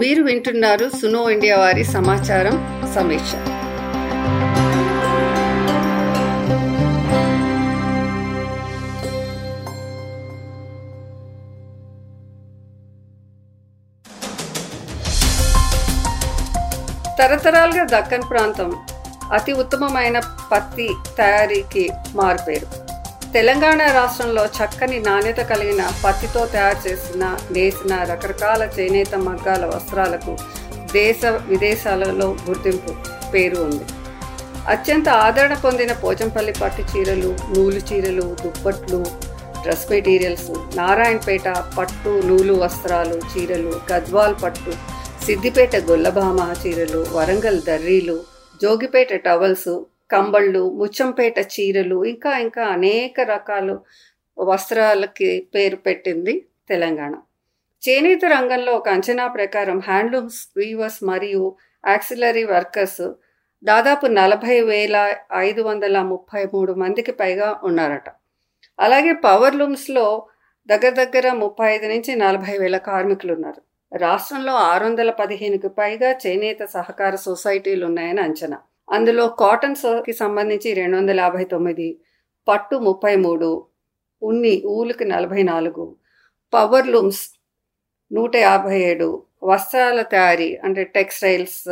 మీరు వింటున్నారు సునో ఇండియా వారి సమాచారం సమీక్ష. తరతరాలుగా దక్కన్ ప్రాంతం అతి ఉత్తమమైన పత్తి తయారీకి మారుపేరు. తెలంగాణ రాష్ట్రంలో చక్కని నాణ్యత కలిగిన పత్తితో తయారు చేసిన నేసిన రకరకాల చేనేత మగ్గాల వస్త్రాలకు దేశ విదేశాలలో గుర్తింపు పేరు ఉంది. అత్యంత ఆదరణ పొందిన పోచంపల్లి పట్టు చీరలు నూలు చీరలు దుప్పట్లు డ్రెస్ మెటీరియల్స్ నారాయణపేట పట్టు నూలు వస్త్రాలు చీరలు గద్వాల్ పట్టు సిద్దిపేట గొల్లభామ చీరలు వరంగల్ దర్రీలు జోగిపేట టవల్స్ కంబళ్ళు ముచ్చంపేట చీరలు ఇంకా ఇంకా అనేక రకాలు వస్త్రాలకి పేరు పెట్టింది తెలంగాణ. చేనేత రంగంలో ఒక అంచనా ప్రకారం హ్యాండ్లూమ్స్ వీవర్స్ మరియు యాక్సిలరీ వర్కర్స్ దాదాపు నలభై వేల ఐదు వందల ముప్పై మూడు మందికి పైగా ఉన్నారట. అలాగే పవర్ లూమ్స్లో దగ్గర దగ్గర ముప్పై ఐదు నుంచి నలభై వేల కార్మికులు ఉన్నారు రాష్ట్రంలో ఆరు వందల పదిహేనుకి పైగా చేనేత సహకార సొసైటీలు ఉన్నాయని అంచనా. అందులో కాటన్స్కి సంబంధించి రెండు వందల యాభై తొమ్మిది పట్టు ముప్పై మూడు ఉన్ని ఊలుకి నలభై నాలుగు పవర్ లూమ్స్ నూట యాభై ఏడు వస్త్రాల తయారీ అంటే టెక్స్టైల్స్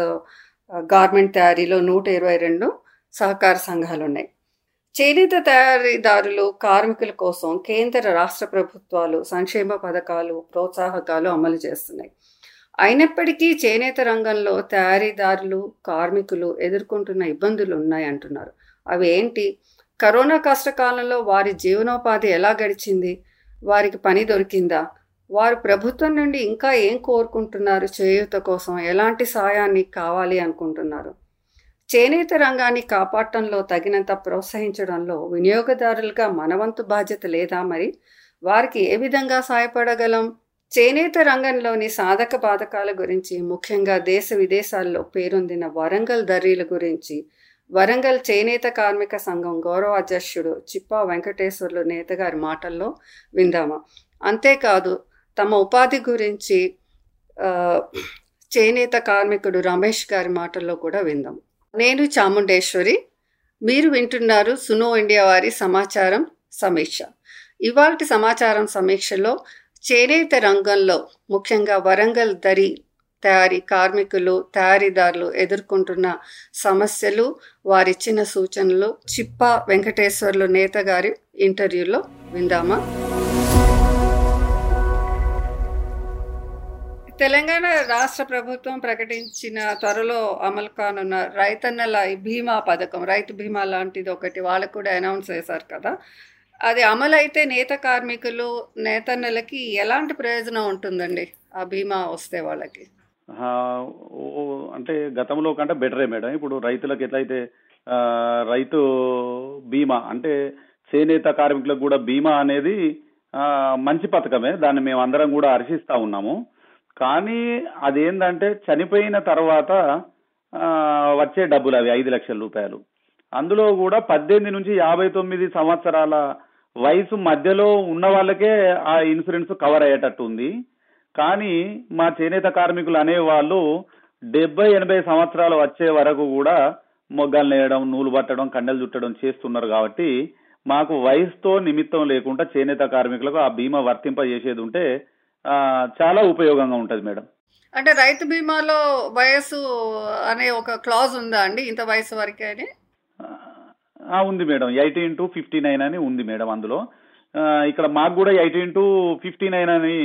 గార్మెంట్ uh, తయారీలో నూట ఇరవై రెండు సహకార సంఘాలు ఉన్నాయి చేనేత తయారీదారులు కార్మికుల కోసం కేంద్ర రాష్ట్ర ప్రభుత్వాలు సంక్షేమ పథకాలు ప్రోత్సాహకాలు అమలు చేస్తున్నాయి. అయినప్పటికీ చేనేత రంగంలో తయారీదారులు కార్మికులు ఎదుర్కొంటున్న ఇబ్బందులు ఉన్నాయి అంటున్నారు. అవి ఏంటి? కరోనా కష్టకాలంలో వారి జీవనోపాధి ఎలా గడిచింది? వారికి పని దొరికిందా? వారు ప్రభుత్వం నుండి ఇంకా ఏం కోరుకుంటున్నారు? చేయూత కోసం ఎలాంటి సాయాన్ని కావాలి అనుకుంటున్నారు? చేనేత రంగాన్ని కాపాడటంలో తగినంత ప్రోత్సహించడంలో వినియోగదారులుగా మనవంతు బాధ్యత లేదా మరి? వారికి ఏ విధంగా సాయపడగలం? చేనేత రంగంలోని సాధక బాధకాల గురించి ముఖ్యంగా దేశ విదేశాల్లో పేరొందిన వరంగల్ దర్రీల గురించి వరంగల్ చేనేత కార్మిక సంఘం గౌరవ అధ్యక్షుడు చిప్పా వెంకటేశ్వర్లు నేత గారి మాటల్లో విందామా? అంతేకాదు తమ ఉపాధి గురించి చేనేత కార్మికుడు రమేష్ గారి మాటల్లో కూడా విందాం. నేను చాముండేశ్వరి మీరు వింటున్నారు సునో ఇండియా వారి సమాచారం సమీక్ష. ఇవాళ సమాచారం సమీక్షలో చేనేత రంగంలో ముఖ్యంగా వరంగల్ దరి తయారీ కార్మికులు తయారీదారులు ఎదుర్కొంటున్న సమస్యలు వారిచ్చిన సూచనలు చిప్ప వెంకటేశ్వర్లు నేత గారి ఇంటర్వ్యూలో విందామా? తెలంగాణ రాష్ట్ర ప్రభుత్వం ప్రకటించిన త్వరలో అమలు కానున్న రైతన్నల బీమా పథకం రైతు బీమా లాంటిది ఒకటి వాళ్ళకు కూడా అనౌన్స్ చేశారు కదా. అది అమలు అయితే నేత కార్మికులు నేతన్నలకి ఎలాంటి ప్రయోజనం ఉంటుందండి? ఆ బీమా వస్తే వాళ్ళకి. అంటే గతంలో కంటే బెటరే మేడం. ఇప్పుడు రైతులకు ఎట్లయితే రైతు బీమా అంటే చేనేత కార్మికులకు కూడా బీమా అనేది మంచి పథకమే. దాన్ని మేము అందరం కూడా హర్షిస్తూ ఉన్నాము. కానీ అదేంటంటే చనిపోయిన తర్వాత వచ్చే డబ్బులు అవి ఐదు లక్షల రూపాయలు. అందులో కూడా పద్దెనిమిది నుంచి యాభై తొమ్మిది సంవత్సరాల వయసు మధ్యలో ఉన్న వాళ్ళకే ఆ ఇన్సూరెన్స్ కవర్ అయ్యేటట్టు ఉంది. కానీ మా చేనేత కార్మికులు అనేవాళ్ళు డెబ్బై ఎనభై సంవత్సరాలు వచ్చే వరకు కూడా మొగ్గలు నేయడం నూలు పట్టడం కండలు చుట్టడం చేస్తున్నారు కాబట్టి మాకు వయసుతో నిమిత్తం లేకుండా చేనేత కార్మికులకు ఆ బీమా వర్తింపజేసేది ఉంటే చాలా ఉపయోగంగా ఉంటుంది మేడం. అంటే రైతు బీమాలో వయసు అనే ఒక క్లాజ్ ఉందా అండి? ఇంత వయసు వరకే అని? ఉంది madam. Eighteen to fifty nine అని ఉంది మేడం అందులో. ఇక్కడ మాకు కూడా ఎయిటీన్ ఇంటూ ఫిఫ్టీ నైన్ అని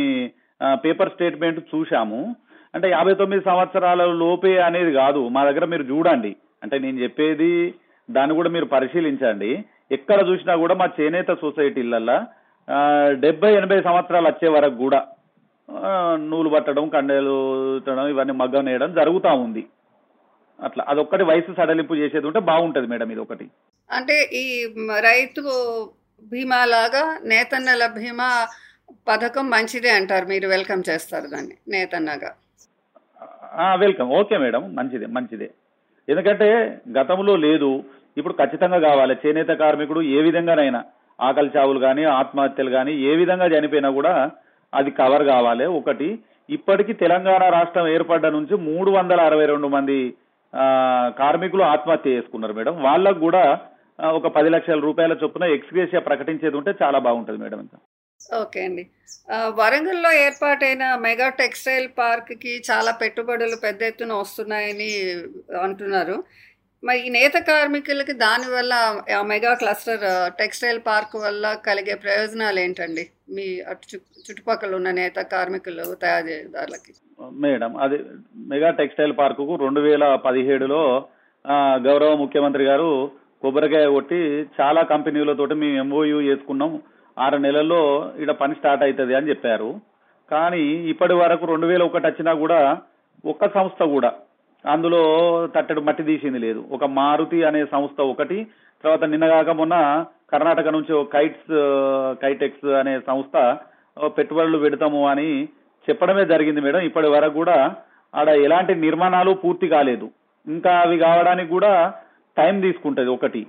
పేపర్ స్టేట్మెంట్ చూశాము. అంటే యాభై తొమ్మిది సంవత్సరాల లోపే అనేది కాదు. మా దగ్గర మీరు చూడండి. అంటే నేను చెప్పేది దాన్ని కూడా మీరు పరిశీలించండి. ఎక్కడ చూసినా కూడా మా చేనేత సొసైటీలల్లో డెబ్బై ఎనభై సంవత్సరాలు వచ్చే వరకు కూడా నూలు పట్టడం కండెలు ఇవన్నీ మగ్గం నేయడం జరుగుతూ ఉంది. అట్లా. అదొక్కటి వయసు సడలింపు చేసేది ఉంటే బాగుంటది మేడం ఇది ఒకటి అంటే ఈ రైతు బీమా లాగా నేతన్నల బీమా పథకం మంచిదే అంటారు. మీరు వెల్కమ్ చేస్తారు దాన్ని నేతన్నగా. వెల్కమ్. Okay madam. మంచిదే మంచిదే. ఎందుకంటే గతంలో లేదు. ఇప్పుడు ఖచ్చితంగా కావాలి. చేనేత కార్మికుడు ఏ విధంగానైనా ఆకలి చావులు కానీ ఆత్మహత్యలు కానీ ఏ విధంగా చనిపోయినా కూడా అది కవర్ కావాలి. ఒకటి ఇప్పటికీ తెలంగాణ రాష్ట్రం ఏర్పడ్డ నుంచి మూడు వందల అరవై రెండు మంది కార్మికులు ఆత్మహత్య చేసుకున్నారు మేడం. వాళ్ళకు కూడా ఒక పది లక్షల రూపాయల చొప్పున ఎక్స్గ్రేషియా ప్రకటించేది ఉంటే చాలా బాగుంటుంది మేడం ఇంకా. ఓకే అండి. వరంగల్లో ఏర్పాటైన మెగా టెక్స్టైల్ పార్క్కి చాలా పెట్టుబడులు పెద్ద ఎత్తున వస్తున్నాయని అంటున్నారు. మరి ఈ నేత కార్మికులకి దానివల్ల ఆ మెగా క్లస్టర్ టెక్స్టైల్ పార్క్ వల్ల కలిగే ప్రయోజనాలు ఏంటండి? మీ అటు చు- చుట్టుపక్కల ఉన్న నేత కార్మికులు తయారీదారులకి. మేడం అది మెగా టెక్స్టైల్ పార్కుకు రెండు వేల పదిహేడులో గౌరవ ముఖ్యమంత్రి గారు కొబ్బరికాయ కొట్టి చాలా కంపెనీలతోటి మేము ఎంఓయూ చేసుకున్నాం. ఆరు నెలల్లో ఇక్కడ పని స్టార్ట్ అవుతుంది అని చెప్పారు. కానీ ఇప్పటి వరకు రెండు వేల ఒకటి వచ్చినా కూడా ఒక్క సంస్థ కూడా అందులో తట్టెడు మట్టి తీసింది లేదు. ఒక మారుతి అనే సంస్థ ఒకటి తర్వాత నిన్నగాక మొన్న కర్ణాటక నుంచి ఒక కైట్స్ కైటెక్స్ అనే సంస్థ పెట్టుబడులు పెడతాము అని చెప్పడమే జరిగింది మేడం. ఇప్పటి వరకు కూడా ఆడ ఎలాంటి నిర్మాణాలు పూర్తి కాలేదు. ఇంకా అవి కావడానికి కూడా టైం తీసుకుంటుంది ఒకటి.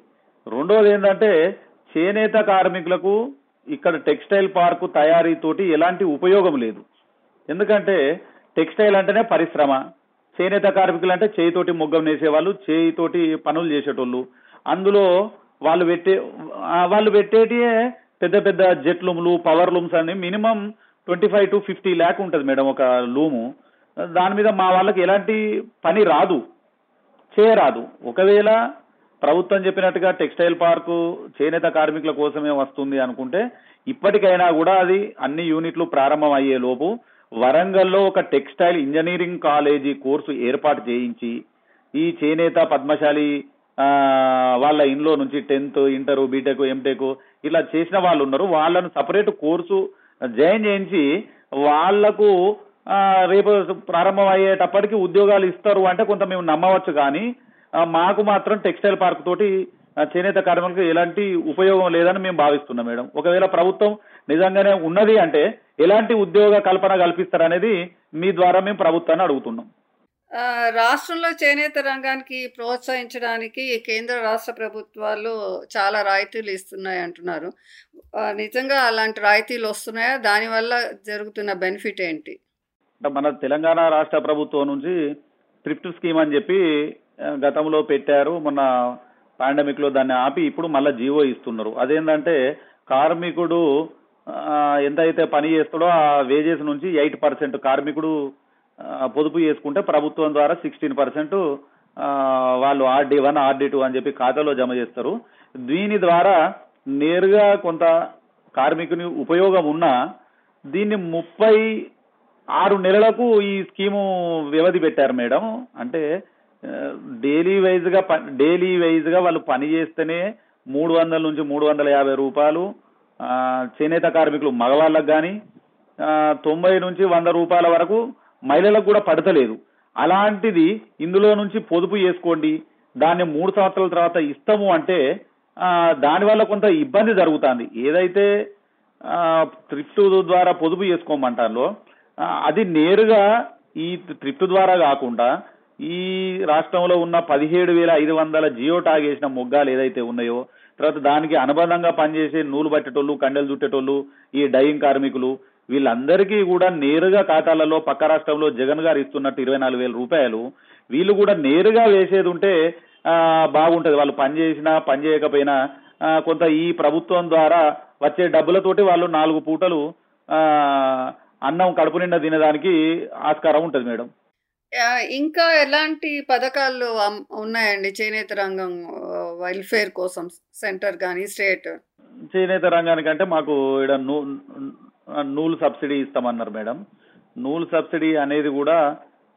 రెండోది ఏంటంటే చేనేత కార్మికులకు ఇక్కడ టెక్స్టైల్ పార్కు తయారీతోటి ఎలాంటి ఉపయోగం లేదు. ఎందుకంటే టెక్స్టైల్ అంటేనే పరిశ్రమ. చేనేత కార్మికులు అంటే చేయితోటి మొగ్గం నేసేవాళ్ళు చేయితోటి పనులు చేసేటోళ్ళు. అందులో వాళ్ళు పెట్టే వాళ్ళు పెట్టేటి పెద్ద పెద్ద జెట్ లూములు పవర్ లూమ్స్ అని minimum twenty five to fifty lakh ఉంటుంది మేడం ఒక లూము. దాని మీద మా వాళ్ళకి ఎలాంటి పని రాదు చేయరాదు. ఒకవేళ ప్రభుత్వం చెప్పినట్టుగా టెక్స్టైల్ పార్కు చేనేత కార్మికుల కోసమే వస్తుంది అనుకుంటే ఇప్పటికైనా కూడా అది అన్ని యూనిట్లు ప్రారంభం అయ్యే లోపు వరంగల్లో ఒక టెక్స్టైల్ ఇంజనీరింగ్ కాలేజీ కోర్సు ఏర్పాటు చేయించి ఈ చేనేత పద్మశాలి వాళ్ళ ఇంట్లో నుంచి టెన్త్ ఇంటర్ బీటెక్ ఎంటెక్ ఇలా చేసిన వాళ్ళు ఉన్నారు. వాళ్ళను సపరేట్ కోర్సు జాయిన్ చేయించి వాళ్ళకు రేపు ప్రారంభం అయ్యేటప్పటికి ఉద్యోగాలు ఇస్తారు అంటే కొంత మేము నమ్మవచ్చు కానీ మాకు మాత్రం టెక్స్టైల్ పార్క్ తోటి చేనేత కార్మికులకు ఎలాంటి ఉపయోగం లేదని మేము భావిస్తున్నాం మేడం. ఒకవేళ ప్రభుత్వం నిజంగానే ఉన్నది అంటే ఎలాంటి ఉద్యోగ కల్పన కల్పిస్తారనేది మీ ద్వారా మేము ప్రభుత్వాన్ని అడుగుతున్నాం. రాష్ట్రంలో చేనేత రంగానికి ప్రోత్సహించడానికి కేంద్ర రాష్ట్ర ప్రభుత్వాలు చాలా రాయితీలు ఇస్తున్నాయి అంటున్నారు. నిజంగా అలాంటి రాయితీలు వస్తున్నాయా? దానివల్ల జరుగుతున్న బెనిఫిట్ ఏంటి? అంటే మన తెలంగాణ రాష్ట్ర ప్రభుత్వం నుంచి థ్రిఫ్ట్ స్కీమ్ అని చెప్పి గతంలో పెట్టారు. మొన్న పాండమిక్లో దాన్ని ఆపి ఇప్పుడు మళ్ళీ జీవో ఇస్తున్నారు. అదేంటంటే కార్మికుడు ఎంత అయితే పని చేస్తాడో ఆ వేజెస్ నుంచి ఎయిట్ పర్సెంట్ కార్మికుడు పొదుపు చేసుకుంటే ప్రభుత్వం ద్వారా సిక్స్టీన్ పర్సెంట్ వాళ్ళు ఆర్డీ వన్ ఆర్డీ టూ అని చెప్పి ఖాతాలో జమ చేస్తారు. దీని ద్వారా నేరుగా కొంత కార్మికుని ఉపయోగం ఉన్నా దీన్ని ముప్పై ఆరు నెలలకు ఈ స్కీము వ్యవధి పెట్టారు మేడం. అంటే డైలీ వైజ్గా డైలీ వైజ్గా వాళ్ళు పని చేస్తేనే మూడు వందల నుంచి మూడు వందల యాభై రూపాయలు చేనేత కార్మికులు మగవాళ్ళకు కానీ తొంభై నుంచి వంద రూపాయల వరకు మహిళలకు కూడా పడతలేదు. అలాంటిది ఇందులో నుంచి పొదుపు చేసుకోండి. దాన్ని మూడు సంవత్సరాల తర్వాత ఇస్తాము అంటే దానివల్ల కొంత ఇబ్బంది జరుగుతుంది. ఏదైతే ట్రిప్టు ద్వారా పొదుపు చేసుకోమంటారో అది నేరుగా ఈ ట్రిప్టు ద్వారా కాకుండా ఈ రాష్ట్రంలో ఉన్న పదిహేడు వేల ఐదు వందల జియో టాగ్ వేసిన మొగ్గాలు ఏదైతే ఉన్నాయో తర్వాత దానికి అనుబంధంగా పనిచేసే నూలు పట్టేటోళ్ళు కండెలు చుట్టేటోళ్ళు ఈ డయింగ్ కార్మికులు వీళ్ళందరికీ కూడా నేరుగా ఖాతాలలో పక్క రాష్ట్రంలో జగన్ గారు ఇస్తున్నట్టు ఇరవై నాలుగు వేల రూపాయలు వీళ్ళు కూడా నేరుగా వేసేది ఉంటే బాగుంటుంది. వాళ్ళు పనిచేసినా పనిచేయకపోయినా పని చేయకపోయినా కొంత ఈ ప్రభుత్వం ద్వారా వచ్చే డబ్బులతోటి వాళ్ళు నాలుగు పూటలు అన్నం కడుపు నిండా తినేదానికి ఆస్కారం ఉంటుంది మేడం. ఇంకా ఎలాంటి పథకాలు ఉన్నాయండి చేనేత రంగం వెల్ఫేర్ కోసం సెంటర్ కానీ స్టేట్? చేనేత రంగానికంటే మాకు ఇక్కడ నూ నూలు సబ్సిడీ ఇస్తామన్నారు మేడం. నూలు సబ్సిడీ అనేది కూడా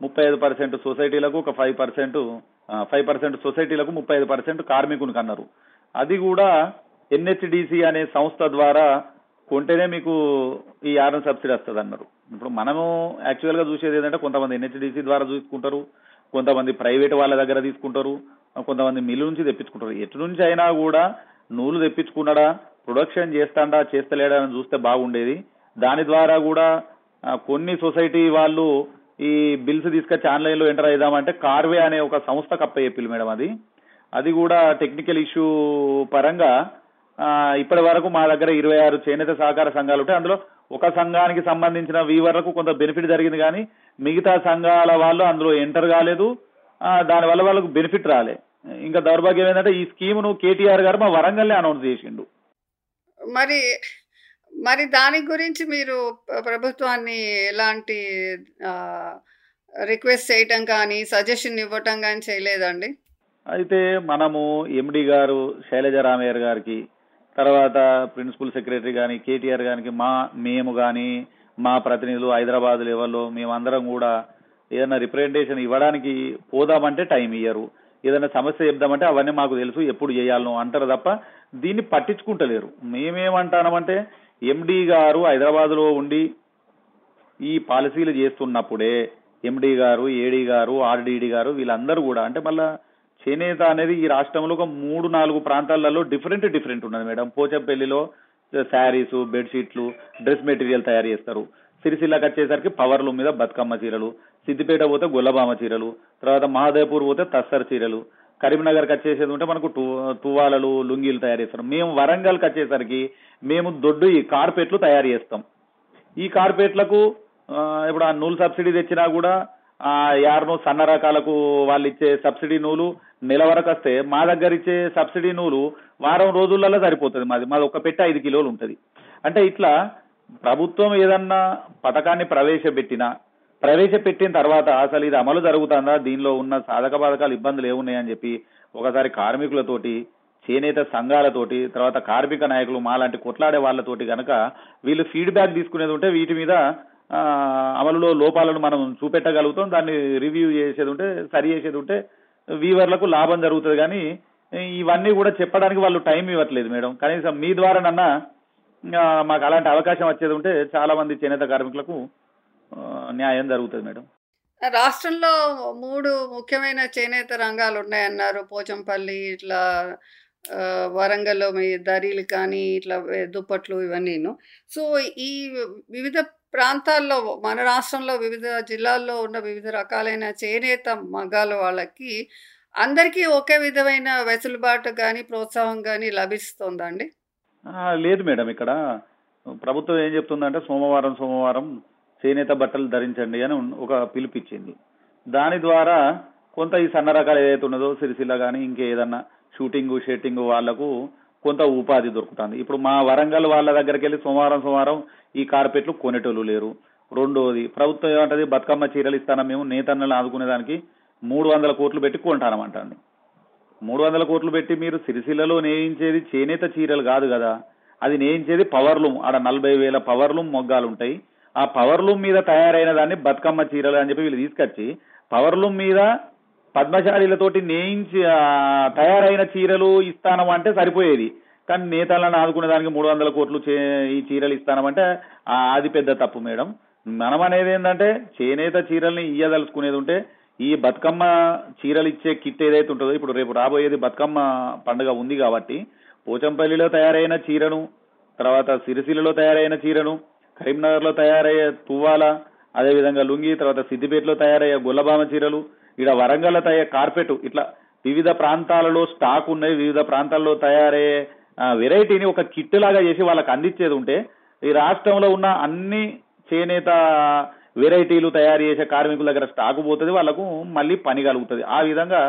ముప్పై ఐదు పర్సెంట్ సొసైటీలకు ఒక ఫైవ్ పర్సెంట్ ఫైవ్ పర్సెంట్ సొసైటీలకు ముప్పై ఐదు పర్సెంట్ కార్మికునికి అన్నారు. అది కూడా ఎన్హెచ్డిసి అనే సంస్థ ద్వారా కొంటేనే మీకు ఈ ఆర్ఎన్ సబ్సిడీ వస్తుంది అన్నారు ఇప్పుడు మనము యాక్చువల్గా చూసేది ఏంటంటే కొంతమంది ఎన్హెచ్డిసి ద్వారా చూసుకుంటారు కొంతమంది ప్రైవేట్ వాళ్ళ దగ్గర తీసుకుంటారు కొంతమంది మిల్లు నుంచి తెప్పించుకుంటారు. ఎటు నుంచి అయినా కూడా నూలు తెప్పించుకున్నాడా ప్రొడక్షన్ చేస్తాడా చేస్తలేడా అని చూస్తే బాగుండేది. దాని ద్వారా కూడా కొన్ని సొసైటీ వాళ్ళు ఈ బిల్స్ తీసుకొచ్చి ఆన్లైన్లో ఎంటర్ అయిదామంటే కార్వే అనే ఒక సంస్థ కప్ప చెప్పిల్లు మేడం అది. అది కూడా టెక్నికల్ ఇష్యూ పరంగా ఇప్పటి వరకు మా దగ్గర ఇరవై ఆరు చేనేత సహకార సంఘాలు ఉంటాయి. అందులో ఒక సంఘానికి సంబంధించిన వీవర్లకు కొంత బెనిఫిట్ జరిగింది కానీ మిగతా సంఘాల వాళ్ళు అందులో ఎంటర్ కాలేదు. దానివల్ల వాళ్ళకు బెనిఫిట్ రాలే. ఇంకా దౌర్భాగ్యం ఏంటంటే ఈ స్కీమ్ను కేటీఆర్ గారు మా వరంగల్లే అనౌన్స్ చేసిండు. మరి మరి దాని గురించి మీరు ప్ర- ప్రభుత్వాన్ని ఎలాంటి రిక్వెస్ట్ చేయటం కానీ సజెషన్ ఇవ్వటం కానీ చేయలేదండి? అయితే మనము ఎండి గారు శైలజ రామయ్య గారికి తర్వాత ప్రిన్సిపల్ సెక్రటరీ కానీ కేటీఆర్ గారికి మా మేము కానీ మా ప్రతినిధులు హైదరాబాద్ లెవెల్లో మేమందరం కూడా ఏదైనా రిప్రజెంటేషన్ ఇవ్వడానికి పోదామంటే టైం ఇయ్యరు. ఏదైనా సమస్య చెప్దామంటే అవన్నీ మాకు తెలుసు ఎప్పుడు చేయాలను అంటారు తప్ప దీన్ని పట్టించుకుంటలేరు. మేమేమంటామంటే ఎండి గారు హైదరాబాద్లో ఉండి ఈ పాలసీలు చేస్తున్నప్పుడే ఎండి గారు ఏడీ గారు ఆర్డీడీ గారు వీళ్ళందరూ కూడా అంటే మళ్ళీ చేనేత అనేది ఈ రాష్ట్రంలో ఒక మూడు నాలుగు ప్రాంతాలలో డిఫరెంట్ డిఫరెంట్ ఉన్నది మేడం. పోచంపల్లిలో శారీస్ బెడ్షీట్లు డ్రెస్ మెటీరియల్ తయారు చేస్తారు. సిరిసిల్లకి వచ్చేసరికి పవర్లు మీద బతుకమ్మ చీరలు. సిద్దిపేట పోతే గొల్లబామ చీరలు. తర్వాత మహాదేవ్పూర్ పోతే తస్సర్ చీరలు. కరీంనగర్కి వచ్చేసేది ఉంటే మనకు టు తువాలలు లుంగీలు తయారు చేస్తారు. మేము వరంగల్కి వచ్చేసరికి మేము దొడ్డు ఈ కార్పెట్లు తయారు చేస్తాం. ఈ కార్పెట్లకు ఇప్పుడు ఆ నూలు సబ్సిడీ తెచ్చినా కూడా యార్ను సన్న రకాలకు వాళ్ళు ఇచ్చే సబ్సిడీ నూలు నెల వరకు వస్తే మా దగ్గర ఇచ్చే సబ్సిడీ నూలు వారం రోజులలో సరిపోతుంది మాది. మాది ఒక పెట్ట ఐదు కిలోలు ఉంటుంది. అంటే ఇట్లా ప్రభుత్వం ఏదన్నా పథకాన్ని ప్రవేశపెట్టినా ప్రవేశపెట్టిన తర్వాత అసలు ఇది అమలు జరుగుతుందా? దీనిలో ఉన్న సాధక బాధకాలు ఇబ్బందులు ఏమున్నాయని చెప్పి ఒకసారి కార్మికులతోటి చేనేత సంఘాలతోటి తర్వాత కార్మిక నాయకులు మాలాంటి కొట్లాడే వాళ్ళతోటి కనుక వీళ్ళు ఫీడ్బ్యాక్ తీసుకునేది ఉంటే వీటి మీద అమలులో లోపాలను మనం చూపెట్టగలుగుతాం. దాన్ని రివ్యూ చేసేది ఉంటే సరి చేసేది ఉంటే వీవర్లకు లాభం జరుగుతుంది. కానీ ఇవన్నీ కూడా చెప్పడానికి వాళ్ళు టైం ఇవ్వట్లేదు మేడం. కనీసం మీ ద్వారా నన్నా మాకు అలాంటి అవకాశం వచ్చేది ఉంటే చాలా మంది చేనేత కార్మికులకు న్యాయం జరుగుతుంది మేడం. రాష్ట్రంలో మూడు ముఖ్యమైన చేనేత రంగాలు ఉన్నాయన్నారు. పోచంపల్లి ఇట్లా వరంగల్లో మీ దరీలు కానీ ఇట్లా దుప్పట్లు ఇవన్నీను. సో ఈ వివిధ ప్రాంతాల్లో మన రాష్ట్రంలో వివిధ జిల్లాల్లో ఉన్న వివిధ రకాలైన చేనేత మగాల వాళ్ళకి అందరికీ ఒకే విధమైన వెసులుబాటు కానీ ప్రోత్సాహం కానీ లభిస్తుందండి? లేదు మేడం ఇక్కడ. ప్రభుత్వం ఏం చెప్తుందంటే సోమవారం సోమవారం చేనేత బట్టలు ధరించండి అని ఒక పిలుపిచ్చింది దాని ద్వారా కొంత ఈ సన్న రకాలు ఏదైతే ఉన్నదో సిరిసిల్ల కానీ ఇంకేదన్నా షూటింగ్ షెట్టింగ్ వాళ్ళకు కొంత ఉపాధి దొరుకుతుంది. ఇప్పుడు మా వరంగల్ వాళ్ళ దగ్గరికి వెళ్ళి సోమవారం సోమవారం ఈ కార్పెట్లు కొనేటోళ్ళు లేరు. రెండోది ప్రభుత్వం ఏమంటది? బతుకమ్మ చీరలు ఇస్తానా మేము నేతన్నలు ఆదుకునేదానికి మూడు వందల కోట్లు పెట్టి కొంటానమంటాండి మూడు వందల కోట్లు పెట్టి మీరు సిరిసిల్లలో నేయించేది చేనేత చీరలు కాదు కదా. అది నేయించేది పవర్లూమ్ ఆడ నలభై వేల పవర్లూమ్ మొగ్గాలు ఉంటాయి ఆ పవర్లూమ్ మీద తయారైన దాన్ని బతుకమ్మ చీరలు అని చెప్పి వీళ్ళు తీసుకొచ్చి పవర్లూమ్ మీద పద్మశాలీలతోటి నేయించి తయారైన చీరలు ఇస్తానం అంటే సరిపోయేది. కానీ నేతలను ఆదుకునే దానికి మూడు వందల కోట్లు చే- ఈ చీరలు ఇస్తానమంటే ఆ, అది పెద్ద తప్పు మేడం. మనం అనేది ఏంటంటే చేనేత చీరల్ని ఇయ్యదలుచుకునేది ఉంటే ఈ బతుకమ్మ చీరలు ఇచ్చే కిట్ ఏదైతే ఉంటుందో ఇప్పుడు రేపు రాబోయేది బతుకమ్మ పండుగ ఉంది కాబట్టి పోచంపల్లిలో తయారైన చీరను తర్వాత సిరిసిల్లలో తయారైన చీరను కరీంనగర్లో తయారయ్యే తువ్వాల అదేవిధంగా లుంగి తర్వాత సిద్దిపేటలో తయారయ్యే గుల్లబామ చీరలు ఇక్కడ వరంగల్ తయారు కార్పెట్ ఇట్లా వివిధ ప్రాంతాలలో స్టాక్ ఉన్నాయి వివిధ ప్రాంతాల్లో తయారయ్యే వెరైటీని ఒక కిట్ లాగా చేసి వాళ్ళకి అందించేది ఉంటే ఈ రాష్ట్రంలో ఉన్న అన్ని చేనేత వెరైటీలు తయారు చేసే కార్మికుల దగ్గర స్టాక్ పోతుంది వాళ్ళకు మళ్ళీ పని కలుగుతుంది. ఆ విధంగా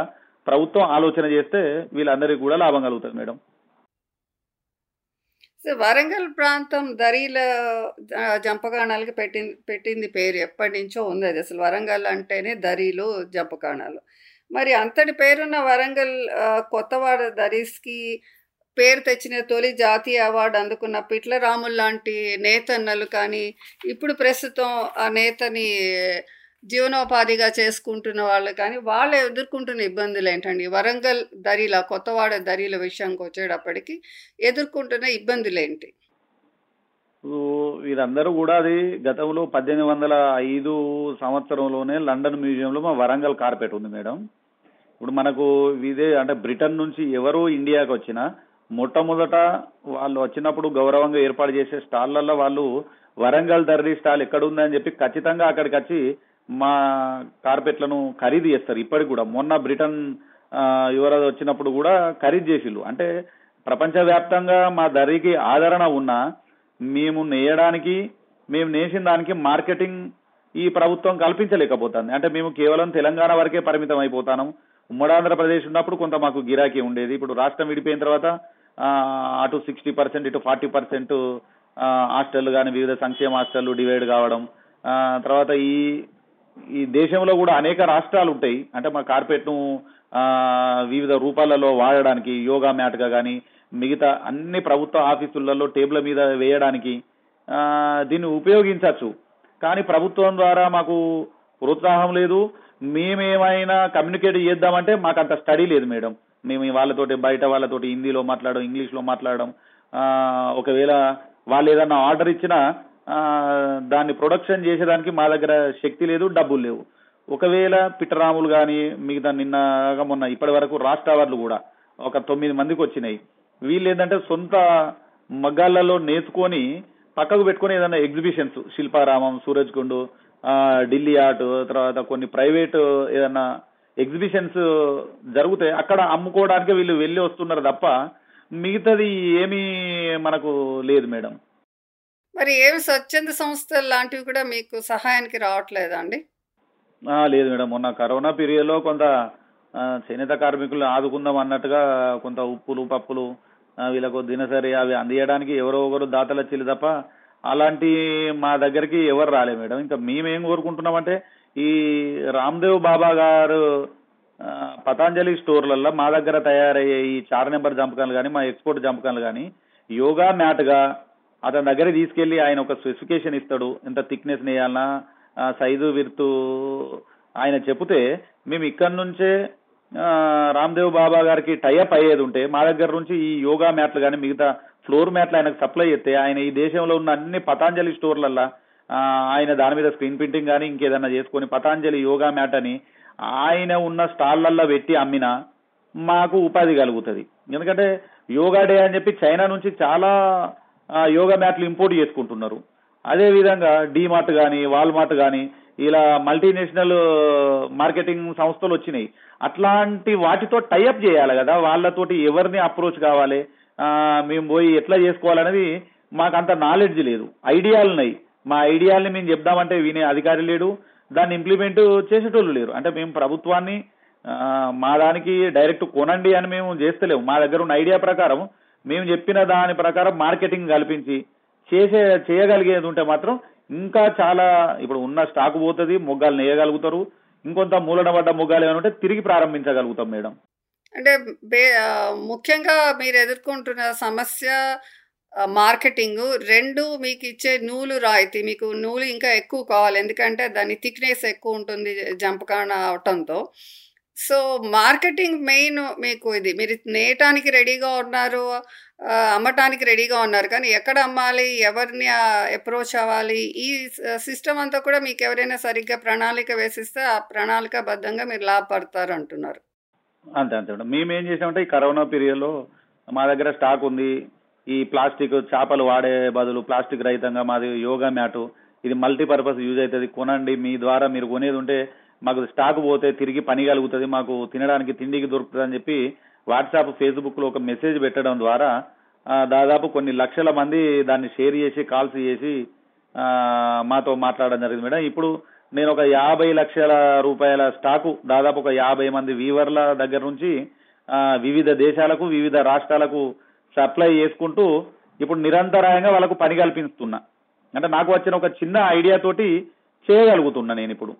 ప్రభుత్వం ఆలోచన చేస్తే వీళ్ళందరికీ కూడా లాభం కలుగుతుంది మేడం. సో వరంగల్ ప్రాంతం దరీల జంపకాణాలకి పెట్టింది పెట్టింది పేరు ఎప్పటి నుంచో ఉంది అది. అసలు వరంగల్ అంటేనే దరీలు జంపకాణాలు. మరి అంతటి పేరున్న వరంగల్ కొత్తవాడ దరీస్కి పేరు తెచ్చిన తొలి జాతీయ అవార్డు అందుకున్న పిట్ల రాములు లాంటి నేతన్నలు కానీ ఇప్పుడు ప్రస్తుతం ఆ నేతని జీవనోపాధిగా చేసుకుంటున్న వాళ్ళు కానీ వాళ్ళు ఎదుర్కొంటున్న ఇబ్బందులు ఏంటండి? వరంగల్ దరిల కొత్తవాడ దరిల విషయానికి వచ్చేటప్పటికి ఎదుర్కొంటున్న ఇబ్బందులు ఏంటి? వీరందరూ కూడా అది గతంలో పద్దెనిమిది వందల ఐదు సంవత్సరంలోనే లండన్ మ్యూజియంలో మా వరంగల్ కార్పెట్ ఉంది మేడం. ఇప్పుడు మనకు ఇదే అంటే బ్రిటన్ నుంచి ఎవరు ఇండియాకి వచ్చినా మొట్టమొదట వాళ్ళు వచ్చినప్పుడు గౌరవంగా ఏర్పాటు చేసే స్టాళ్ళల్లో వాళ్ళు వరంగల్ దర్రీ స్టాల్ ఎక్కడ ఉందని చెప్పి ఖచ్చితంగా అక్కడికి వచ్చి మా కార్పెట్లను ఖరీదు చేస్తారు. ఇప్పటికి కూడా. మొన్న బ్రిటన్ యువరాజు వచ్చినప్పుడు కూడా ఖరీదు చేసిళ్ళు. అంటే ప్రపంచవ్యాప్తంగా మా ధరకి ఆదరణ ఉన్నా మేము నేయడానికి మేము నేసిన దానికి మార్కెటింగ్ ఈ ప్రభుత్వం కల్పించలేకపోతుంది. అంటే మేము కేవలం తెలంగాణ వరకే పరిమితం అయిపోతాను. ఉమ్మడి ఆంధ్రప్రదేశ్ ఉన్నప్పుడు కొంత మాకు గిరాకీ ఉండేది. ఇప్పుడు రాష్ట్రం విడిపోయిన తర్వాత అటు సిక్స్టీ పర్సెంట్ ఇటు ఫార్టీ పర్సెంట్ హాస్టల్ కానీ వివిధ సంక్షేమ హాస్టళ్ళు డివైడ్ కావడం తర్వాత ఈ ఈ దేశంలో కూడా అనేక రాష్ట్రాలు ఉంటాయి. అంటే మా కార్పెట్ను వివిధ రూపాలలో వాడడానికి యోగా మ్యాట్గా కానీ మిగతా అన్ని ప్రభుత్వ ఆఫీసులలో టేబుల్ మీద వేయడానికి దీన్ని ఉపయోగించవచ్చు కానీ ప్రభుత్వం ద్వారా మాకు ప్రోత్సాహం లేదు. మేమేమైనా కమ్యూనికేట్ చేద్దామంటే మాకు అంత స్టడీ లేదు మేడం. మేము వాళ్ళతోటి బయట వాళ్ళతోటి హిందీలో మాట్లాడడం ఇంగ్లీష్లో మాట్లాడడం ఒకవేళ వాళ్ళు ఏదన్నా ఆర్డర్ ఇచ్చినా దాన్ని ప్రొడక్షన్ చేసేదానికి మా దగ్గర శక్తి లేదు డబ్బులు లేవు. ఒకవేళ పిట్టరాములు కానీ మిగతా నిన్న మొన్న ఇప్పటి వరకు రాష్ట్ర అవార్డులు కూడా ఒక తొమ్మిది మందికి వచ్చినాయి. వీళ్ళు ఏంటంటే సొంత మగ్గాళ్ళలో నేర్చుకొని పక్కకు పెట్టుకొని ఏదైనా ఎగ్జిబిషన్స్ శిల్పారామం సూరజ్ కుండు ఢిల్లీ ఆర్ట్ తర్వాత కొన్ని ప్రైవేట్ ఏదైనా ఎగ్జిబిషన్స్ జరుగుతాయి. అక్కడ అమ్ముకోవడానికి వీళ్ళు వెళ్ళి వస్తున్నారు తప్ప మిగతాది ఏమీ మనకు లేదు మేడం. మరి ఏమి స్వచ్ఛంద సంస్థలు లాంటివి కూడా మీకు సహాయానికి రావట్లేదా అండి? లేదు మేడం. మొన్న కరోనా పీరియడ్లో కొంత చేనేత కార్మికులు ఆదుకుందాం అన్నట్టుగా కొంత ఉప్పులు పప్పులు వీళ్ళకు దినసరి అవి అందియడానికి ఎవరో ఒకరు దాతలు వచ్చిల్లు తప్ప అలాంటి మా దగ్గరికి ఎవరు రాలే మేడం. ఇంకా మేమేం కోరుకుంటున్నామంటే ఈ రామ్దేవ్ బాబా గారు పతాంజలి స్టోర్లలో మా దగ్గర తయారయ్యే ఈ చార్ నెంబర్ జంపకాలు కానీ మా ఎక్స్పోర్ట్ జంపకాలు కానీ యోగా మ్యాట్గా అతని దగ్గర తీసుకెళ్ళి ఆయన ఒక స్పెసిఫికేషన్ ఇస్తాడు. ఎంత థిక్నెస్ వేయాలన్నా సైజు విర్తు ఆయన చెప్తే మేము ఇక్కడి నుంచే రామ్దేవ్ బాబా గారికి టైఅప్ అయ్యేది ఉంటే మా దగ్గర నుంచి ఈ యోగా మ్యాట్లు కానీ మిగతా ఫ్లోర్ మ్యాట్లు ఆయనకు సప్లై చేస్తే ఆయన ఈ దేశంలో ఉన్న అన్ని పతాంజలి స్టోర్లల్లో ఆయన దాని మీద స్క్రీన్ ప్రింటింగ్ కానీ ఇంకేదన్నా చేసుకొని పతాంజలి యోగా మ్యాట్ అని ఆయన ఉన్న స్టాళ్ళల్లో పెట్టి అమ్మినా మాకు ఉపాధి కలుగుతుంది. ఎందుకంటే యోగా డే అని చెప్పి చైనా నుంచి చాలా యోగా మ్యాట్లు ఇంపోర్ట్ చేసుకుంటున్నారు. అదే విధంగా డీమార్ట్ కానీ వాల్మార్ట్ కానీ ఇలా మల్టీనేషనల్ మార్కెటింగ్ సంస్థలు వచ్చినాయి. అట్లాంటి వాటితో టైఅప్ చేయాలి కదా. వాళ్ళతోటి ఎవరిని అప్రోచ్ కావాలి? మేము పోయి ఎట్లా చేసుకోవాలనేది మాకు అంత నాలెడ్జ్ లేదు. ఐడియాలు ఉన్నాయి. మా ఐడియాల్ని మేము చెప్దామంటే వినే అధికారి లేడు. దాన్ని ఇంప్లిమెంట్ చేసేటోళ్ళు లేరు. అంటే మేము ప్రభుత్వాన్ని మా దానికి డైరెక్ట్ కొనండి అని మేము చేస్తలేము. మా దగ్గర ఉన్న ఐడియా ప్రకారం మేము చెప్పిన దాని ప్రకారం మార్కెటింగ్ కల్పించి చేసే చేయగలిగేది ఉంటే మాత్రం ఇంకా చాలా ఇప్పుడు ఉన్న స్టాక్ పోతుంది మొగ్గాలు నేయగలుగుతారు. ఇంకొంత మూలన పడ్డ మొగ్గాలు ఏమైనా ఉంటే తిరిగి ప్రారంభించగలుగుతాం మేడం. అంటే ముఖ్యంగా మీరు ఎదుర్కొంటున్న సమస్య మార్కెటింగ్ రెండు మీకు ఇచ్చే నూలు రాయితీ మీకు నూలు ఇంకా ఎక్కువ కావాలి. ఎందుకంటే దాని థిక్నెస్ ఎక్కువ ఉంటుంది జంపకాణ అవటంతో. సో మార్కెటింగ్ మెయిన్ మీకు ఇది. మీరు నేయటానికి రెడీగా ఉన్నారు అమ్మటానికి రెడీగా ఉన్నారు. కానీ ఎక్కడ అమ్మాలి ఎవరిని అప్రోచ్ అవ్వాలి? ఈ సిస్టమ్ అంతా కూడా మీకు ఎవరైనా సరిగ్గా ప్రణాళిక వేసిస్తే ఆ ప్రణాళికబద్ధంగా మీరు లాభపడతారు అంటున్నారు. అంతే అంతే మేడం. మేము ఏం చేసామంటే ఈ కరోనా పీరియడ్లో మా దగ్గర స్టాక్ ఉంది. ఈ ప్లాస్టిక్ చేపలు వాడే బదులు ప్లాస్టిక్ రహితంగా మాది యోగా మ్యాటు. ఇది మల్టీపర్పస్ యూజ్ అవుతుంది. కొనండి మీ ద్వారా మీరు కొనేది ఉంటే మాకు స్టాక్ పోతే తిరిగి పని కలుగుతుంది మాకు తినడానికి తిండికి దొరుకుతుంది అని చెప్పి వాట్సాప్ ఫేస్బుక్లో ఒక మెసేజ్ పెట్టడం ద్వారా దాదాపు కొన్ని లక్షల మంది దాన్ని షేర్ చేసి కాల్స్ చేసి మాతో మాట్లాడడం జరిగింది మేడం. ఇప్పుడు నేను ఒక యాభై లక్షల రూపాయల స్టాకు దాదాపు ఒక యాభై మంది వీవర్ల దగ్గర నుంచి వివిధ దేశాలకు వివిధ రాష్ట్రాలకు సప్లై చేసుకుంటూ ఇప్పుడు నిరంతరాయంగా వాళ్ళకు పని కల్పిస్తున్నా. అంటే నాకు వచ్చిన ఒక చిన్న ఐడియా తోటి చేయగలుగుతున్నా నేను ఇప్పుడు.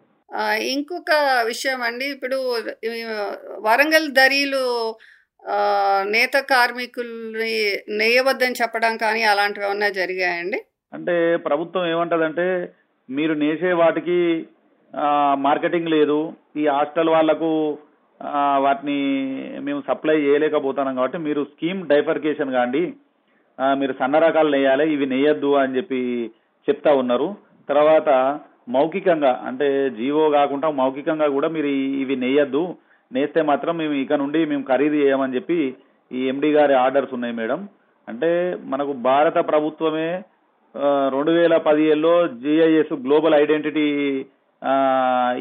ఇంకొక విషయం అండి ఇప్పుడు వరంగల్ దరీలు నేత కార్మికుల్ని నేయవద్దని చెప్పడం కానీ అలాంటివి ఏమన్నా జరిగాయండి? అంటే ప్రభుత్వం ఏమంటదంటే మీరు నేసే వాటికి మార్కెటింగ్ లేదు. ఈ హాస్టల్ వాళ్ళకు వాటిని మేము సప్లై చేయలేకపోతున్నాం కాబట్టి మీరు స్కీమ్ డైఫర్కేషన్ కాండి మీరు సన్న రకాలు నేయాలి ఇవి నేయద్దు అని చెప్పి చెప్తా ఉన్నారు. తర్వాత మౌఖికంగా అంటే జీవో కాకుండా మౌఖికంగా కూడా మీరు ఇవి నేయద్దు. నేస్తే మాత్రం మేము ఇక నుండి మేము ఖరీదు చేయమని చెప్పి ఈ ఎండి గారి ఆర్డర్స్ ఉన్నాయి మేడం. అంటే మనకు భారత ప్రభుత్వమే రెండు వేల పదిహేడులో జిఐఎస్ గ్లోబల్ ఐడెంటిటీ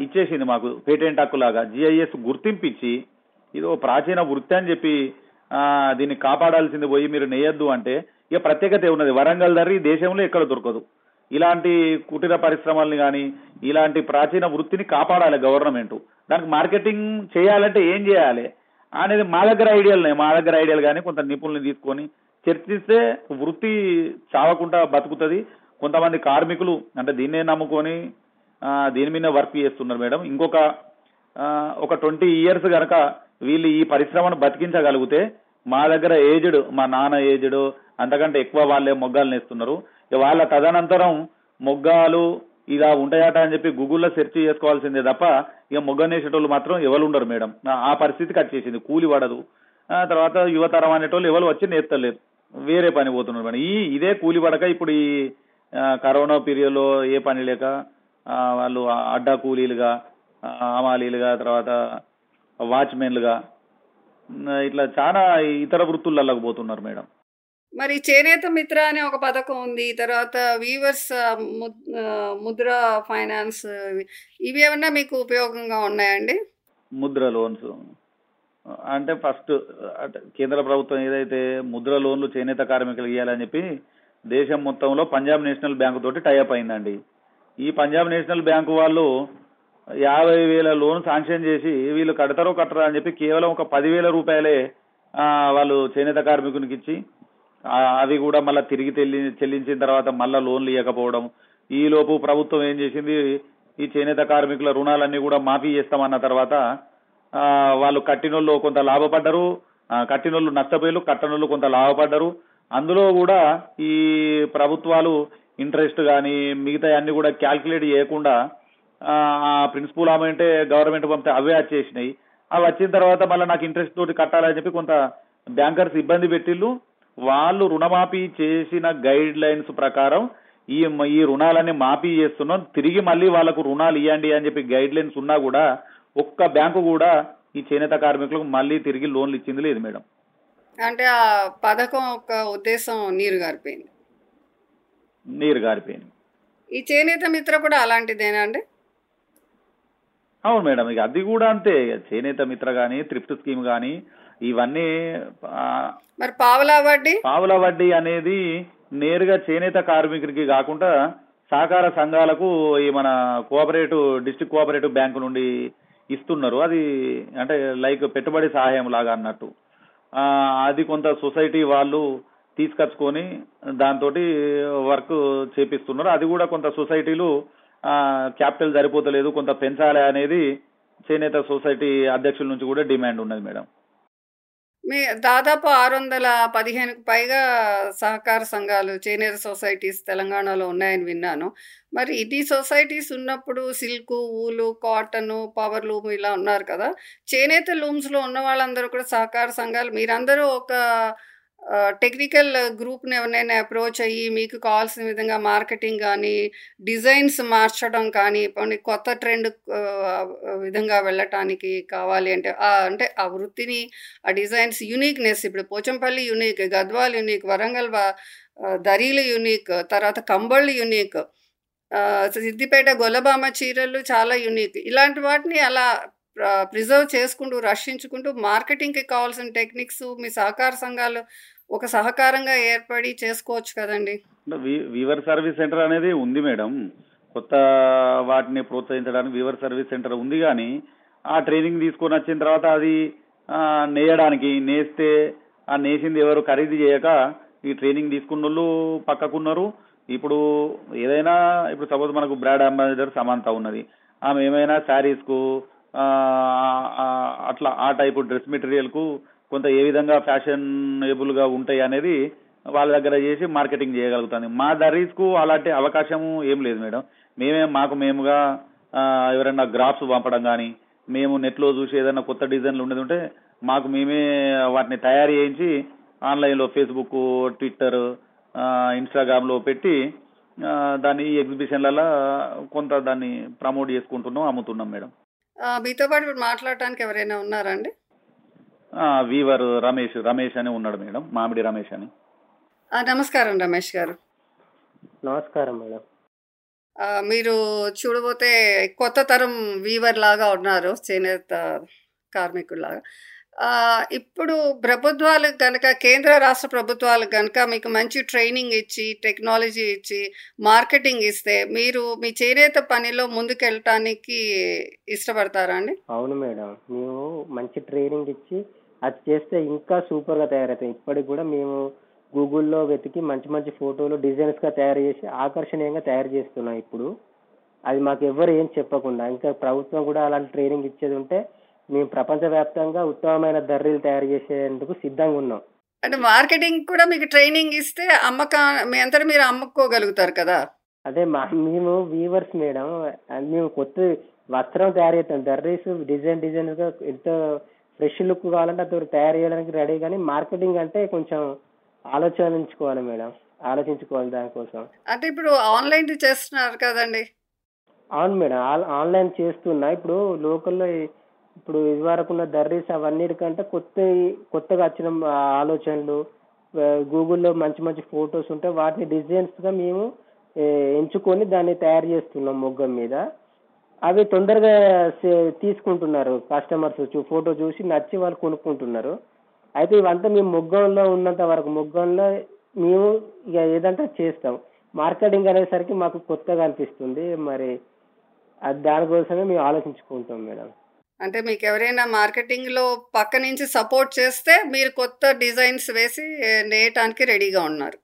ఇచ్చేసింది మాకు పేటెంట్ హక్కులాగా. జిఐఎస్ గుర్తింపు ఇచ్చి ఇది ఓ ప్రాచీన వృత్తి అని చెప్పి దీన్ని కాపాడాల్సింది పోయి మీరు నేయద్దు అంటే ఇక ప్రత్యేకత ఉన్నది వరంగల్ ధర ఈ దేశంలో ఎక్కడ దొరకదు. ఇలాంటి కుటీర పరిశ్రమల్ని కానీ ఇలాంటి ప్రాచీన వృత్తిని కాపాడాలి గవర్నమెంట్. దానికి మార్కెటింగ్ చేయాలంటే ఏం చేయాలి? అనేది మా దగ్గర ఐడియాలు మా దగ్గర ఐడియాలు కానీ కొంత నిపుణుల్ని తీసుకొని చర్చిస్తే వృత్తి చావకుండా బతుకుతుంది. కొంతమంది కార్మికులు అంటే దీన్నే నమ్ముకొని దీని మీద వర్క్ చేస్తున్నారు మేడం. ఇంకొక ఒక ట్వంటీ ఇయర్స్ కనుక వీళ్ళు ఈ పరిశ్రమను బతికించగలిగితే మా దగ్గర ఏజ్డ్ మా నాన్న ఏజ్డ్ అంతకంటే ఎక్కువ వాళ్ళే మొగ్గాలు నేస్తున్నారు. వాళ్ళ తదనంతరం మొగ్గాలు ఇలా ఉంటాయట అని చెప్పి గూగుల్లో సెర్చ్ చేసుకోవాల్సిందే తప్ప ఇక మొగ్గనేసేటోళ్ళు మాత్రం ఎవరు ఉండరు మేడం ఆ- పరిస్థితికి వచ్చేసింది కూలి పడదు. ఆ తర్వాత యువతరం అనేటోళ్ళు ఎవరు వచ్చి నేర్తలేరు వేరే పని పోతున్నారు మేడం. ఈ ఇదే కూలి పడక ఇప్పుడు ఈ కరోనా పీరియడ్లో ఏ పని లేక వాళ్ళు అడ్డా కూలీలుగా అమాలీలుగా తర్వాత వాచ్మెన్లుగా ఇట్లా చాలా ఇతర వృత్తులలోకి పోతున్నారు మేడం. మరి చేనేత మిత్ర అనే ఒక పథకం ఉంది. తర్వాత వీవర్స్ ము- ముద్ర ఫైనాన్స్ ఇవి- ఏమన్నా మీకు ఉపయోగంగా ఉన్నాయండి? ముద్ర లోన్స్. అంటే ఫస్ట్ అంటే కేంద్ర ప్రభుత్వం ఏదైతే ముద్ర లోన్లు చేనేత కార్మికులు ఇవ్వాలని చెప్పి దేశం మొత్తంలో పంజాబ్ నేషనల్ బ్యాంకు తోటి టైఅప్ అయిందండి. ఈ పంజాబ్ నేషనల్ బ్యాంకు వాళ్ళు యాభై వేల లోన్ శాంక్షన్ చేసి వీళ్ళు కడతారో కట్టరా అని చెప్పి కేవలం ఒక పదివేల రూపాయలే వాళ్ళు చేనేత కార్మికునికి ఇచ్చి అవి కూడా మళ్ళీ తిరిగి తెల్లి చెల్లించిన తర్వాత మళ్ళీ లోన్లు ఇవ్వకపోవడం ఈలోపు ప్రభుత్వం ఏం చేసింది? ఈ చేనేత కార్మికుల రుణాలన్నీ కూడా మాఫీ చేస్తామన్న తర్వాత వాళ్ళు కట్టినోళ్ళు కొంత లాభపడ్డరు కట్టినోళ్ళు నష్టపోయారు కట్టనోళ్ళు కొంత లాభపడ్డరు. అందులో కూడా ఈ ప్రభుత్వాలు ఇంట్రెస్ట్ కానీ మిగతా అన్ని కూడా క్యాల్కులేట్ చేయకుండా ఆ ప్రిన్సిపల్ అమౌంటే గవర్నమెంట్ పంపితే అవే వచ్చేసినాయి అవి వచ్చిన తర్వాత మళ్ళీ నాకు ఇంట్రెస్ట్ తోటి కట్టాలని చెప్పి కొంత బ్యాంకర్స్ ఇబ్బంది పెట్టిళ్ళు వాళ్ళు రుణమాఫీ చేసిన గైడ్ లైన్స్ ప్రకారం ఈ ఈ రుణాలన్నీ మాఫీ చేస్తున్నాం. తిరిగి మళ్ళీ వాళ్ళకు రుణాలు ఇవ్వండి అని చెప్పి గైడ్ లైన్స్ ఉన్నా కూడా ఒక్క బ్యాంకు కూడా ఈ చేనేత కార్మికులకు మళ్ళీ తిరిగి లోన్లు ఇచ్చింది లేదు మేడం. అంటే ఆ పథకం యొక్క ఉద్దేశం నీరు గారిపోయింది. నీరు గారిపోయింది. ఈ చేనేత మిత్ర కూడా అలాంటిదేనా అండి? అవును మేడం ఇక అది కూడా అంతే. చేనేత మిత్ర కానీ థ్రిఫ్ట్ స్కీమ్ కానీ ఇవన్నీ మరి పావలా వడ్డీ? పావుల వడ్డీ అనేది నేరుగా చేనేత కార్మికుడికి కాకుండా సహకార సంఘాలకు ఈ మన కోఆపరేటివ్ డిస్ట్రిక్ట్ కోఆపరేటివ్ బ్యాంకు నుండి ఇస్తున్నారు. అది అంటే లైక్ పెట్టుబడి సహాయం లాగా అన్నట్టు. ఆ, అది కొంత సొసైటీ వాళ్ళు తీసుకొచ్చుకొని దాంతో వర్క్ చేపిస్తున్నారు. అది కూడా కొంత సొసైటీలు క్యాపిటల్ సరిపోతలేదు కొంత పెంచాలి అనేది చేనేత సొసైటీ అధ్యక్షుల నుంచి కూడా డిమాండ్ ఉన్నది మేడం. మీ దాదాపు ఆరు వందల పదిహేనుకు పైగా సహకార సంఘాలు చేనేత సొసైటీస్ తెలంగాణలో ఉన్నాయని విన్నాను. మరి ఇది సొసైటీస్ ఉన్నప్పుడు silk wool cotton power loom ఇలా ఉన్నారు కదా. చేనేత లూమ్స్లో ఉన్న వాళ్ళందరూ కూడా సహకార సంఘాలు. మీరందరూ ఒక టెక్నికల్ గ్రూప్ని ఎవరినైనా అప్రోచ్ అయ్యి మీకు కావాల్సిన విధంగా మార్కెటింగ్ కానీ డిజైన్స్ మార్చడం కానీ కొన్ని కొత్త ట్రెండ్ విధంగా వెళ్ళటానికి కావాలి అంటే ఆ అంటే ఆ వృత్తిని ఆ డిజైన్స్ యూనిక్నెస్ ఇప్పుడు పోచంపల్లి యూనిక్ గద్వాల్ యూనిక్ వరంగల్ దరీలు యూనిక్ తర్వాత కంబళ్ళు యూనిక్ సిద్దిపేట గొల్లబామ చీరలు చాలా యూనిక్ ఇలాంటి వాటిని అలా ప్రిజర్వ్ చేసుకుంటూ రక్షించుకుంటూ మార్కెటింగ్కి కావాల్సిన టెక్నిక్స్ మీ సహకార సంఘాలు ఒక సహకారంగా ఏర్పడి చేసుకోవచ్చు కదండి. వీవర్ సర్వీస్ సెంటర్ అనేది ఉంది మేడం. కొత్త వాటిని ప్రోత్సహించడానికి వీవర్ సర్వీస్ సెంటర్ ఉంది కానీ ఆ ట్రైనింగ్ తీసుకొని వచ్చిన తర్వాత అది నేయడానికి నేస్తే ఆ నేసింది ఎవరు ఖరీదు చేయక ఈ ట్రైనింగ్ తీసుకున్న వాళ్ళు పక్కకున్నారు. ఇప్పుడు ఏదైనా ఇప్పుడు సపోజ్ మనకు బ్రాడ్ అంబాసిడర్ సమాంత ఉన్నది. ఆమె ఏమైనా శారీస్కు అట్లా ఆ టైపు డ్రెస్ మెటీరియల్కు కొంత ఏ విధంగా ఫ్యాషనబుల్గా ఉంటాయి అనేది వాళ్ళ దగ్గర చేసి మార్కెటింగ్ చేయగలుగుతుంది మా దరీస్కు అలాంటి అవకాశము ఏం లేదు మేడం. మేమే మాకు మేముగా ఎవరైనా గ్రాఫ్స్ పంపడం కానీ మేము నెట్లో చూసి ఏదైనా కొత్త డిజైన్లు ఉండేది ఉంటే మాకు మేమే వాటిని తయారు చేయించి ఆన్లైన్లో ఫేస్బుక్ ట్విట్టర్ ఇన్స్టాగ్రామ్లో పెట్టి దాన్ని ఎగ్జిబిషన్లలో కొంత దాన్ని ప్రమోట్ చేసుకుంటున్నాం అమ్ముతున్నాం మేడం. మీతో పాటు మాట్లాడటానికి ఎవరైనా ఉన్నారండి వీవర్ రమేష్ రమేష్ అని ఉన్నాడు మేడం మామిడి రమేష్ అని. ఆ, నమస్కారం రమేష్ గారు. నమస్కారం మేడం. ఆ, మీరు చూడబోతే కొత్త తరం వీవర్ లాగా ఉన్నారు చేనేత కార్మికుల్లాగా. ఆ, ఇప్పుడు ప్రభుత్వాలు కనుక కేంద్ర రాష్ట్ర ప్రభుత్వాలు కనుక మీకు మంచి ట్రైనింగ్ ఇచ్చి టెక్నాలజీ ఇచ్చి మార్కెటింగ్ ఇస్తే మీరు మీ చేనేత పనిలో ముందుకెళ్ళటానికి ఇష్టపడతారా అండి? అవును మేడం. మేము మంచి ట్రైనింగ్ ఇచ్చి అది చేస్తే ఇంకా సూపర్గా తయారవుతాయి. ఇప్పటికి కూడా మేము గూగుల్లో వెతికి మంచి మంచి ఫోటోలు డిజైన్స్గా తయారు చేసి ఆకర్షణీయంగా తయారు చేస్తున్నాం ఇప్పుడు. అది మాకు ఎవ్వరు ఏం చెప్పకుండా ఇంకా ప్రభుత్వం కూడా అలాంటి ట్రైనింగ్ ఇచ్చేది ఉంటే మేము ప్రపంచవ్యాప్తంగా ఉత్తమమైన దర్రీలు తయారు చేసేందుకు సిద్ధంగా ఉన్నాం. అంటే మార్కెటింగ్ కూడా మీకు ట్రైనింగ్ ఇస్తే అమ్మక మీ అంతటా మీరు అమ్ముకోగలుగుతారు కదా? అదే మా మేము వీవర్స్ మేడం మేము కొత్త వస్త్రం తయారు చేస్తాం. దర్రీస్ డిజైన్ డిజైన్గా ఎంత ఫ్రెష్ లుక్ కావాలంటే అది తయారు చేయడానికి రెడీ కానీ మార్కెటింగ్ అంటే కొంచెం ఆలోచించుకోవాలి మేడం. ఆలోచించుకోవాలి దానికోసం. అంటే ఇప్పుడు ఆన్లైన్ చేస్తున్నారు కదండి? అవును మేడం. ఆన్- ఆన్లైన్ చేస్తున్నా. ఇప్పుడు లోకల్లో ఇప్పుడు ఇదివరకు ఉన్న దర్రీస్ అవన్నిటికంటే కొత్త కొత్తగా వచ్చిన ఆలోచనలు గూగుల్లో మంచి మంచి ఫొటోస్ ఉంటే వాటిని డిజైన్స్గా మేము ఎంచుకొని దాన్ని తయారు చేస్తున్నాం మొగ్గం మీద. అవి తొందరగా తీసుకుంటున్నారు కస్టమర్స్ చూ ఫోటో చూసి నచ్చి వాళ్ళు కొనుక్కుంటున్నారు. అయితే ఇవంతా మేము మొగ్గంలో ఉన్నంత వరకు మొగ్గంలో మేము ఇక ఏదంటే చేస్తాం. మార్కెటింగ్ అనేసరికి మాకు కొత్తగా అనిపిస్తుంది. మరి అది దానికోసమే మేము ఆలోచించుకుంటాం మేడం. అంటే మీకు ఎవరైనా మార్కెటింగ్లో పక్క నుంచి సపోర్ట్ చేస్తే మీరు కొత్త డిజైన్స్ వేసి నేయటానికి రెడీగా ఉన్నారు.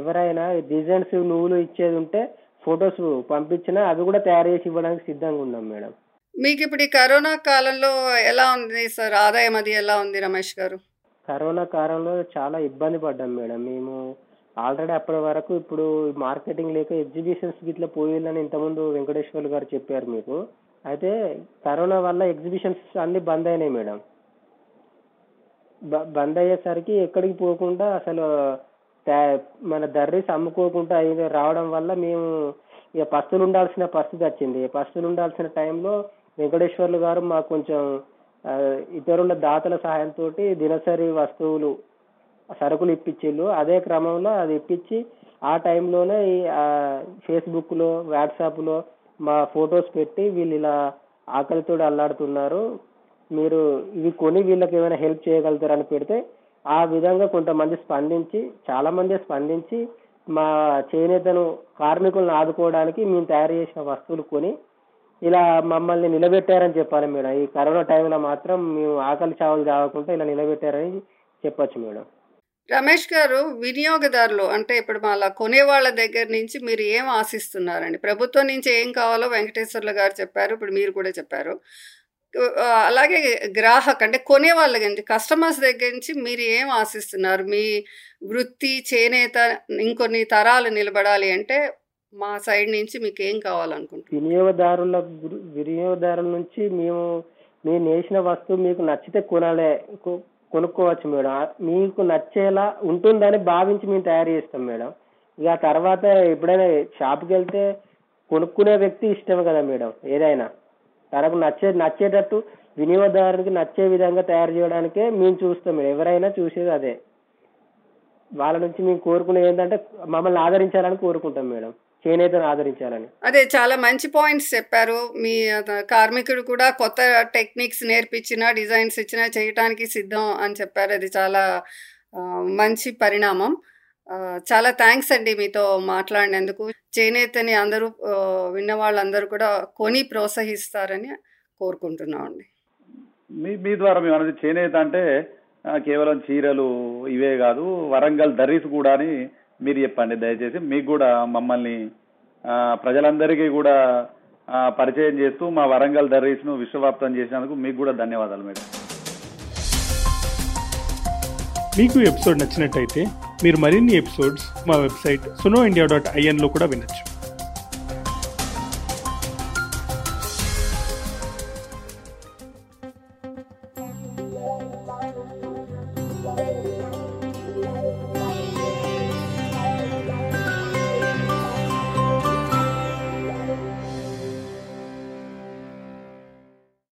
ఎవరైనా డిజైన్స్ నువ్వులు ఇచ్చేది ఉంటే ఫొటోస్ పంపించినా అవి కూడా తయారు చేసి ఇవ్వడానికి సిద్ధంగా ఉన్నాం మేడం. మీకు ఇప్పుడు ఈ కరోనా కాలంలో ఎలా ఉంది సార్? ఆదాయం అది ఎలా ఉంది రమేష్ గారు? కరోనా కాలంలో చాలా ఇబ్బంది పడ్డాం మేడం. మేము ఆల్రెడీ అప్పటి వరకు ఇప్పుడు మార్కెటింగ్ లేక ఎగ్జిబిషన్స్ గిట్లా పోయిందని ఇంతకుముందు వెంకటేశ్వర్లు గారు చెప్పారు మీకు. అయితే కరోనా వల్ల ఎగ్జిబిషన్స్ అన్ని బంద్ అయినాయి మేడం. బంద్ అయ్యేసరికి ఎక్కడికి పోకుండా అసలు మన దర్రీస్ అమ్ముకోకుండా అయింది రావడం వల్ల మేము ఇక పస్తులు ఉండాల్సిన పరిస్థితి వచ్చింది. పస్తులు ఉండాల్సిన టైంలో వెంకటేశ్వర్లు గారు మాకు కొంచెం ఇతరుల దాతల సహాయంతో దినసరి వస్తువులు సరుకులు ఇప్పించిళ్ళు అదే క్రమంలో అది ఇప్పించి ఆ టైంలోనే ఈ ఫేస్బుక్లో వాట్సాప్లో మా ఫొటోస్ పెట్టి వీళ్ళు ఇలా ఆకలితో అల్లాడుతున్నారు. మీరు ఇవి కొని వీళ్ళకి ఏమైనా హెల్ప్ చేయగలుగుతారని పెడితే ఆ విధంగా కొంతమంది స్పందించి చాలా మంది స్పందించి మా చేనేతను కార్మికులను ఆదుకోవడానికి మేము తయారు చేసిన వస్తువులు కొని ఇలా మమ్మల్ని నిలబెట్టారని చెప్పాలి మేడం. ఈ కరోనా టైంలో మాత్రం మేము ఆకలి చావులు కాకుండా ఇలా నిలబెట్టారని చెప్పొచ్చు మేడం. రమేష్ గారు వినియోగదారులు అంటే ఇప్పుడు మళ్ళా కొనే వాళ్ళ దగ్గర నుంచి మీరు ఏం ఆశిస్తున్నారండి? ప్రభుత్వం నుంచి ఏం కావాలో వెంకటేశ్వర్లు గారు చెప్పారు ఇప్పుడు మీరు కూడా చెప్పారు. అలాగే గ్రాహక్ అంటే కొనేవాళ్ళ గురించి కస్టమర్స్ దగ్గర నుంచి మీరు ఏం ఆశిస్తున్నారు? మీ వృత్తి చేనేత ఇంకొన్ని తరాలు నిలబడాలి అంటే మా సైడ్ నుంచి మీకు ఏం కావాలనుకుంటున్నారు? వినియోగదారుల వినియోగదారుల నుంచి మేము మేము నేసిన వస్తువు మీకు నచ్చితే కొనాలే కొ- కొనుక్కోవచ్చు మేడం. మీకు నచ్చేలా ఉంటుందని భావించి మేము తయారు చేస్తాం మేడం. ఇక తర్వాత ఎప్పుడైనా షాప్కి వెళ్తే కొనుక్కునే వ్యక్తి ఇష్టం కదా మేడం ఏదైనా. తనకు నచ్చే నచ్చేటట్టు వినియోగదారునికి నచ్చే విధంగా తయారు చేయడానికే మేము చూస్తాం. మేడం ఎవరైనా చూసేది అదే. వాళ్ళ నుంచి మేము కోరుకునేది ఏంటంటే మమ్మల్ని ఆదరించాలని కోరుకుంటాం మేడం. చేనేతను ఆదరించాలని. అదే చాలా మంచి పాయింట్స్ చెప్పారు. మీ కార్మికుడు కూడా కొత్త టెక్నిక్స్ నేర్పించిన డిజైన్స్ ఇచ్చినా చేయటానికి సిద్ధం అని చెప్పారు. అది చాలా మంచి పరిణామం. చాలా థ్యాంక్స్ అండి మీతో మాట్లాడినందుకు. చేనేతని అందరూ విన్న వాళ్ళందరూ కూడా కొని ప్రోత్సహిస్తారని కోరుకుంటున్నాం అండి మీ మీ ద్వారా మేము అనేది చేనేత అంటే కేవలం చీరలు ఇవే కాదు వరంగల్ దర్రీస్ కూడా అని మీరు చెప్పండి. దయచేసి మీకు కూడా మమ్మల్ని ప్రజలందరికీ కూడా పరిచయం చేస్తూ మా వరంగల్ దర్రీస్ను విశ్వవ్యాప్తం చేసినందుకు మీకు కూడా ధన్యవాదాలు మేడం. మీకు ఎపిసోడ్ నచ్చినట్టయితే మీరు మరిన్ని ఎపిసోడ్స్ మా వెబ్సైట్ సునో ఇండియా డాట్ ఐఎన్లో కూడా వినొచ్చు.